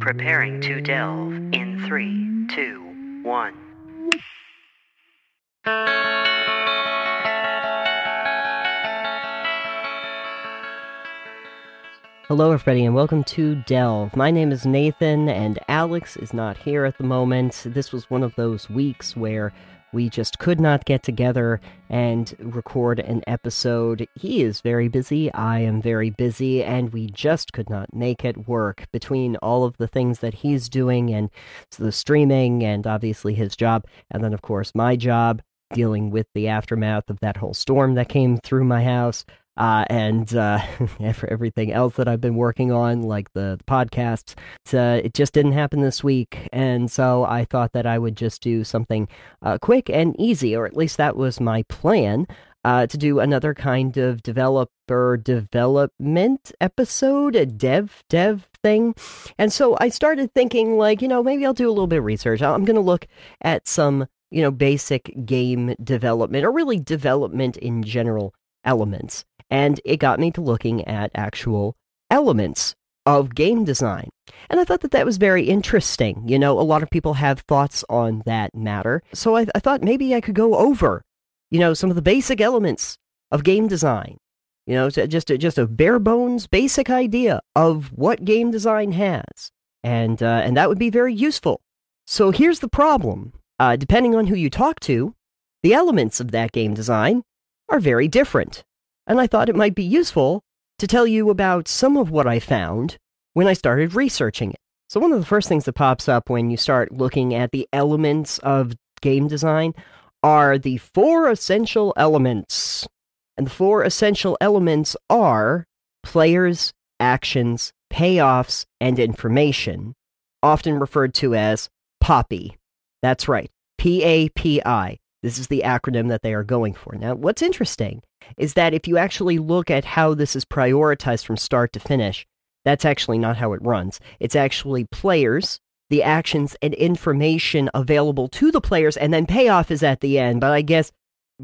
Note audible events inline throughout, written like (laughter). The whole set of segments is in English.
Preparing to delve in three, two, one. Hello, everybody, and welcome to Delve. My name is Nathan, and Alex is not here at the moment. This was one of those weeks where we just could not get together and record an episode. He is very busy, I am very busy, and we just could not make it work between all of the things that he's doing and the streaming and obviously his job, and then, of course, my job dealing with the aftermath of that whole storm that came through my house uh, and uh, (laughs) for everything else that I've been working on, like the, the podcasts. Uh, it just didn't happen this week, and so I thought that I would just do something uh, quick and easy, or at least that was my plan. Uh, to do another kind of developer development episode, a dev dev thing, and so I started thinking, like, you know, maybe I'll do a little bit of research. I'm going to look at some, you know, basic game development, or really development in general elements and it got me to looking at actual elements of game design. And I thought that that was very interesting. You know, a lot of people have thoughts on that matter. So I, I thought maybe I could go over, you know, some of the basic elements of game design. You know, just a, just a bare bones basic idea of what game design has, and uh, and that would be very useful. So here's the problem: uh, depending on who you talk to, the elements of that game design are very different and I thought it might be useful to tell you about some of what I found when I started researching it. So, one of the first things that pops up when you start looking at the elements of game design are the four essential elements. And the four essential elements are players, actions, payoffs, and information, often referred to as PAPI. That's right, P A P I. This is the acronym that they are going for. Now, what's interesting is that if you actually look at how this is prioritized from start to finish, that's actually not how it runs. It's actually players, the actions and information available to the players, and then payoff is at the end. But I guess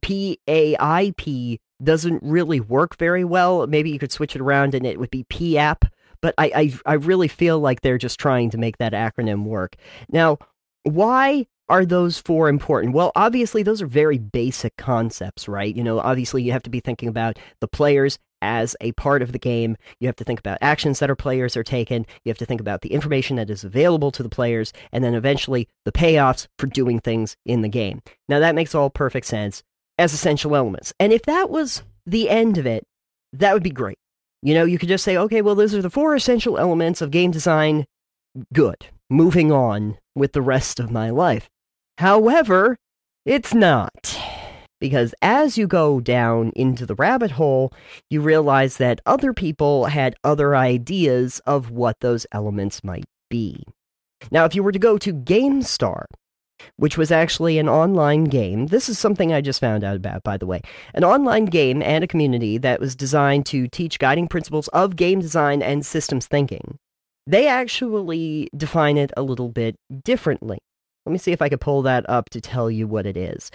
PAIP doesn't really work very well. Maybe you could switch it around and it would be PAP. But I, I, I really feel like they're just trying to make that acronym work. Now, why are those four important? Well, obviously, those are very basic concepts, right? You know, obviously, you have to be thinking about the players as a part of the game. You have to think about actions that our players are taking. You have to think about the information that is available to the players, and then eventually the payoffs for doing things in the game. Now, that makes all perfect sense as essential elements. And if that was the end of it, that would be great. You know, you could just say, okay, well, those are the four essential elements of game design. Good. Moving on with the rest of my life. However, it's not. Because as you go down into the rabbit hole, you realize that other people had other ideas of what those elements might be. Now, if you were to go to GameStar, which was actually an online game. This is something I just found out about, by the way. An online game and a community that was designed to teach guiding principles of game design and systems thinking. They actually define it a little bit differently. Let me see if I could pull that up to tell you what it is.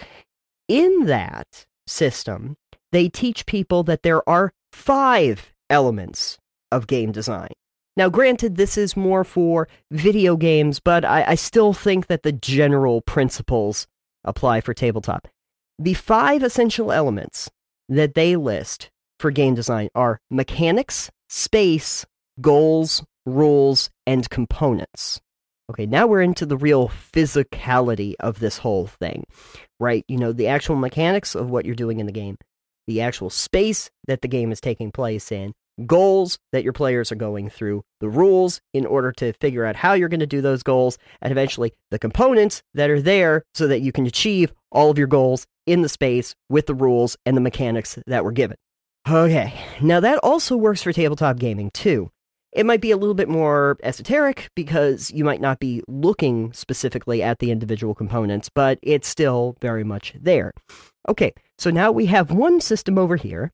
In that system, they teach people that there are five elements of game design. Now, granted, this is more for video games, but I, I, still think that the general principles apply for tabletop. The five essential elements that they list for game design are mechanics, space, goals, rules, and components. Okay, now we're into the real physicality of this whole thing, right? You know, the actual mechanics of what you're doing in the game, the actual space that the game is taking place in, goals that your players are going through, the rules in order to figure out how you're going to do those goals, and eventually the components that are there so that you can achieve all of your goals in the space with the rules and the mechanics that were given. Okay, now that also works for tabletop gaming too. It might be a little bit more esoteric because you might not be looking specifically at the individual components, but it's still very much there. Okay, so now we have one system over here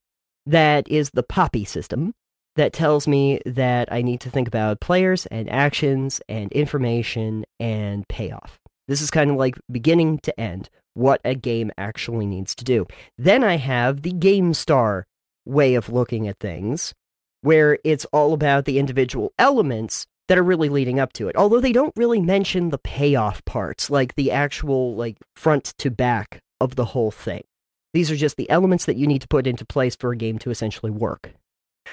that is the PAPI system that tells me that I need to think about players and actions and information and payoff. This is kind of like beginning to end, what a game actually needs to do. Then I have the GameStar way of looking at things, where it's all about the individual elements that are really leading up to it. Although they don't really mention the payoff parts, like the actual like front to back of the whole thing. These are just the elements that you need to put into place for a game to essentially work.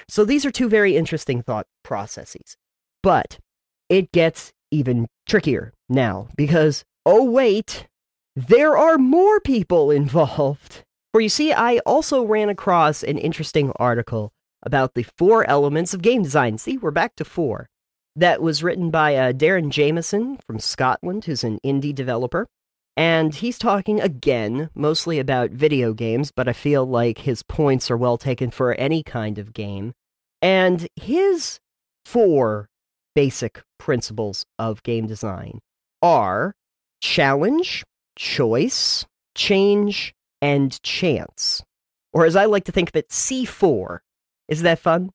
So these are two very interesting thought processes. But it gets even trickier now because, oh, wait, there are more people (laughs) involved. For you see, I also ran across an interesting article about the four elements of game design. See, we're back to four. That was written by uh, Darren Jameson from Scotland, who's an indie developer. And he's talking again, mostly about video games, but I feel like his points are well taken for any kind of game. And his four basic principles of game design are challenge, choice, change, and chance. Or as I like to think of it, C4. Is that fun?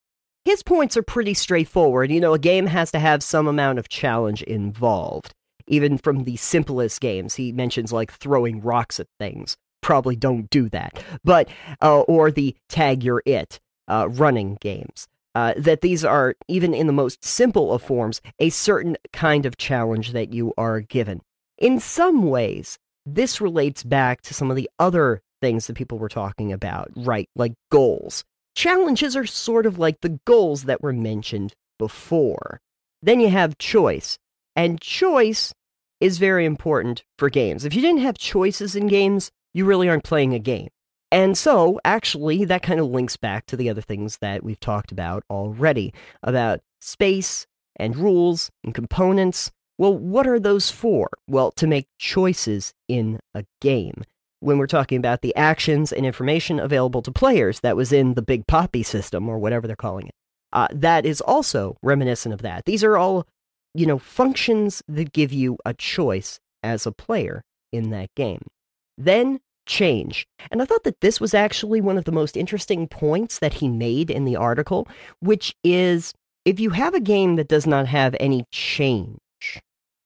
His points are pretty straightforward. You know, a game has to have some amount of challenge involved even from the simplest games. He mentions like throwing rocks at things. Probably don't do that. But, uh, or the tag you're it uh, running games. Uh, that these are, even in the most simple of forms, a certain kind of challenge that you are given. In some ways, this relates back to some of the other things that people were talking about, right? Like goals. Challenges are sort of like the goals that were mentioned before. Then you have choice. And choice is very important for games. If you didn't have choices in games, you really aren't playing a game. And so, actually, that kind of links back to the other things that we've talked about already about space and rules and components. Well, what are those for? Well, to make choices in a game. When we're talking about the actions and information available to players that was in the Big Papi system, or whatever they're calling it, uh, that is also reminiscent of that. These are all you know, functions that give you a choice as a player in that game. Then change. And I thought that this was actually one of the most interesting points that he made in the article, which is if you have a game that does not have any change,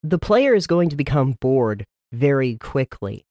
the player is going to become bored very quickly.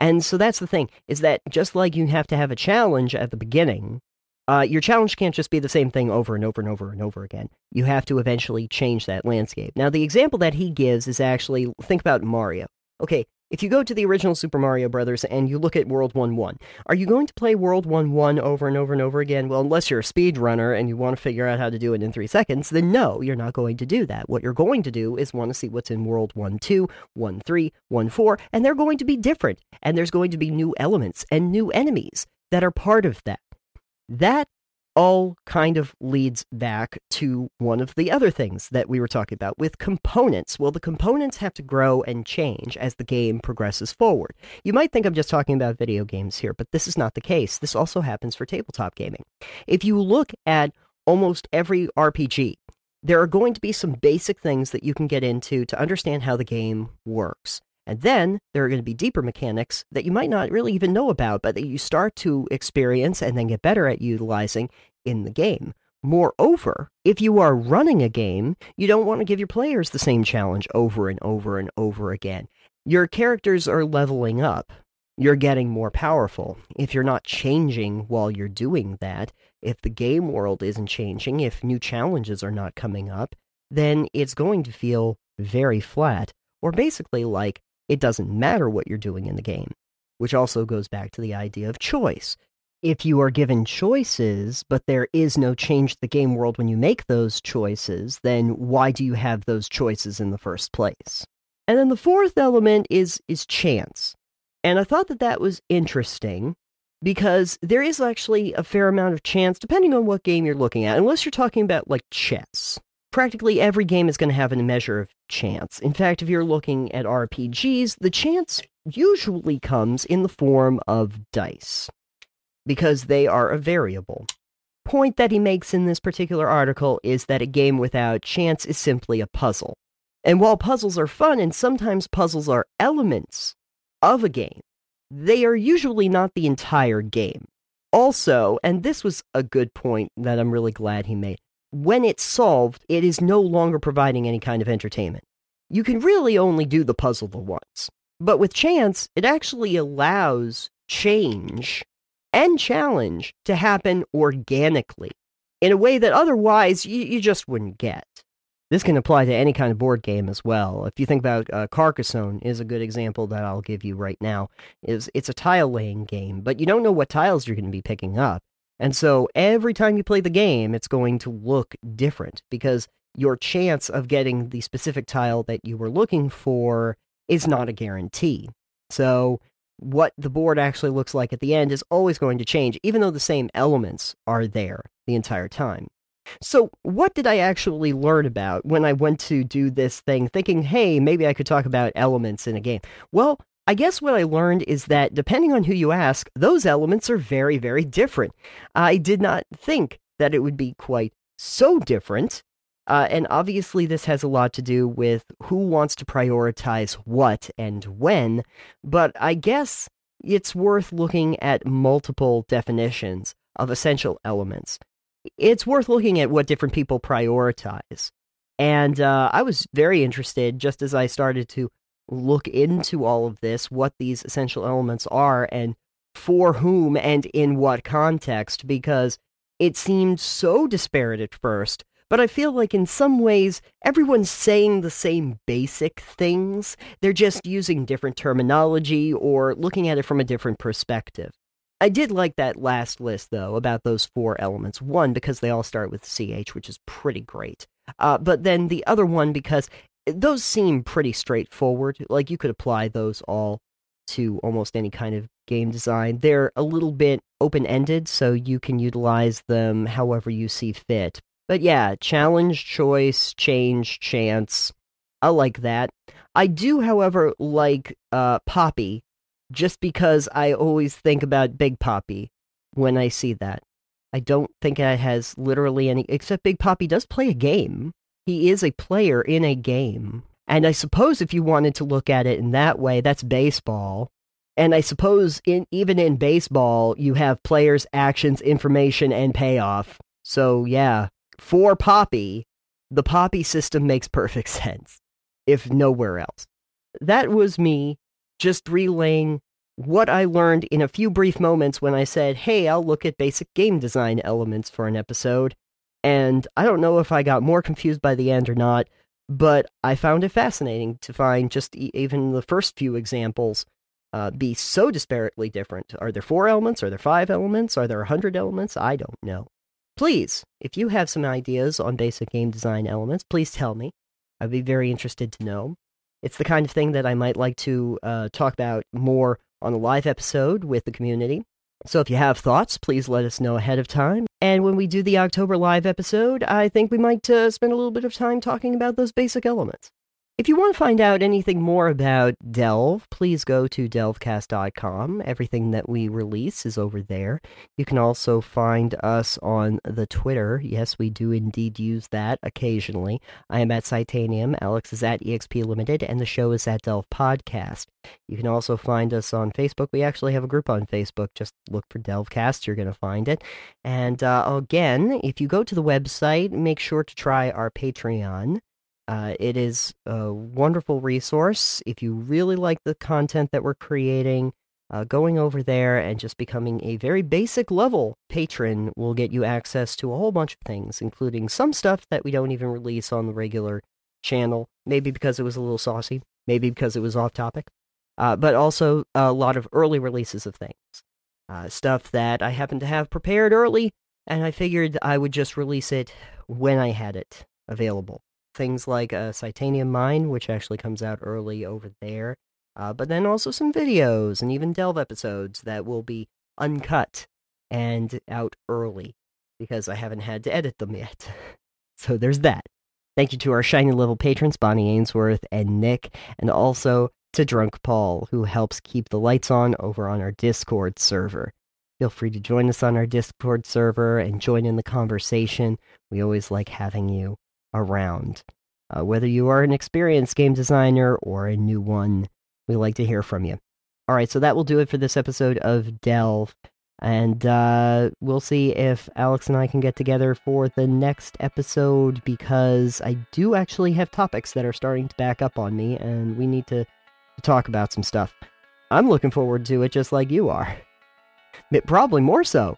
And so that's the thing, is that just like you have to have a challenge at the beginning, uh, your challenge can't just be the same thing over and over and over and over again. You have to eventually change that landscape. Now, the example that he gives is actually think about Mario. Okay, if you go to the original Super Mario Brothers and you look at World 1 1, are you going to play World 1 1 over and over and over again? Well, unless you're a speedrunner and you want to figure out how to do it in three seconds, then no, you're not going to do that. What you're going to do is want to see what's in World 1 2, 1 3, 1 4, and they're going to be different. And there's going to be new elements and new enemies that are part of that. That all kind of leads back to one of the other things that we were talking about with components. Well, the components have to grow and change as the game progresses forward. You might think I'm just talking about video games here, but this is not the case. This also happens for tabletop gaming. If you look at almost every RPG, there are going to be some basic things that you can get into to understand how the game works. And then there are going to be deeper mechanics that you might not really even know about, but that you start to experience and then get better at utilizing in the game. Moreover, if you are running a game, you don't want to give your players the same challenge over and over and over again. Your characters are leveling up. You're getting more powerful. If you're not changing while you're doing that, if the game world isn't changing, if new challenges are not coming up, then it's going to feel very flat, or basically like it doesn't matter what you're doing in the game, which also goes back to the idea of choice. If you are given choices, but there is no change to the game world when you make those choices, then why do you have those choices in the first place? And then the fourth element is is chance. And I thought that that was interesting because there is actually a fair amount of chance depending on what game you're looking at, unless you're talking about like chess practically every game is going to have a measure of chance. In fact, if you're looking at RPGs, the chance usually comes in the form of dice because they are a variable. Point that he makes in this particular article is that a game without chance is simply a puzzle. And while puzzles are fun and sometimes puzzles are elements of a game, they are usually not the entire game. Also, and this was a good point that I'm really glad he made, when it's solved, it is no longer providing any kind of entertainment. You can really only do the puzzle the once. But with chance, it actually allows change and challenge to happen organically in a way that otherwise you, you just wouldn't get. this can apply to any kind of board game as well. If you think about uh, Carcassonne is a good example that I'll give you right now. Is it's a tile laying game, but you don't know what tiles you're going to be picking up. And so every time you play the game, it's going to look different because your chance of getting the specific tile that you were looking for is not a guarantee. So what the board actually looks like at the end is always going to change, even though the same elements are there the entire time. So, what did I actually learn about when I went to do this thing, thinking, hey, maybe I could talk about elements in a game? Well, I guess what I learned is that depending on who you ask, those elements are very, very different. I did not think that it would be quite so different. Uh, and obviously, this has a lot to do with who wants to prioritize what and when. But I guess it's worth looking at multiple definitions of essential elements it's worth looking at what different people prioritize. And uh, I was very interested just as I started to look into all of this, what these essential elements are and for whom and in what context, because it seemed so disparate at first. But I feel like in some ways, everyone's saying the same basic things. They're just using different terminology or looking at it from a different perspective. I did like that last list, though, about those four elements. One, because they all start with CH, which is pretty great. Uh, but then the other one, because those seem pretty straightforward. Like you could apply those all to almost any kind of game design. They're a little bit open ended, so you can utilize them however you see fit. But yeah, challenge, choice, change, chance. I like that. I do, however, like uh, PAPI just because I always think about Big Papi when I see that. I don't think it has literally any, except Big Papi does play a game. He is a player in a game. And I suppose if you wanted to look at it in that way, that's baseball. And I suppose in even in baseball, you have players, actions, information, and payoff. So yeah, for Papi, the PAPI system makes perfect (laughs) sense, if nowhere else. That was me just relaying what I learned in a few brief moments when I said, hey, I'll look at basic game design elements for an episode. And I don't know if I got more confused by the end or not, but I found it fascinating to find just e- even the first few examples uh, be so disparately different. Are there four elements? Are there five elements? Are there a hundred elements? I don't know. Please, if you have some ideas on basic game design elements, please tell me. I'd be very interested to know. It's the kind of thing that I might like to uh, talk about more on a live episode with the community. So if you have thoughts, please let us know ahead of time. And when we do the October live episode, I think we might uh, spend a little bit of time talking about those basic elements. If you want to find out anything more about Delve, please go to delvecast.com. Everything that we release is over there. You can also find us on the Twitter. Yes, we do indeed use that occasionally. I am at Citanium, Alex is at EXP Limited, and the show is at Delve Podcast. You can also find us on Facebook. We actually have a group on Facebook. Just look for Delvecast, you're going to find it. And uh, again, if you go to the website, make sure to try our Patreon. Uh, it is a wonderful resource. If you really like the content that we're creating, uh, going over there and just becoming a very basic level patron will get you access to a whole bunch of things, including some stuff that we don't even release on the regular channel. Maybe because it was a little saucy, maybe because it was off topic, uh, but also a lot of early releases of things. Uh, stuff that I happen to have prepared early, and I figured I would just release it when I had it available things like a Citanium Mine, which actually comes out early over there, uh, but then also some videos and even Delve episodes that will be uncut and out early because I haven't had to edit them yet. (laughs) so there's that. Thank you to our shiny level patrons, Bonnie Ainsworth and Nick, and also to Drunk Paul, who helps keep the lights on over on our Discord server. Feel free to join us on our Discord server and join in the conversation. We always like having you around. Uh, whether you are an experienced game designer or a new one, we like to hear from you. All right, so that will do it for this episode of Delve. And uh, we'll see if Alex and I can get together for the next episode because I do actually have topics that are starting to back up on me, and we need to, talk about some stuff. I'm looking forward to it just like you are. Probably more so.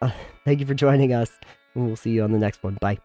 Uh, thank you for joining us, and we'll see you on the next one. Bye.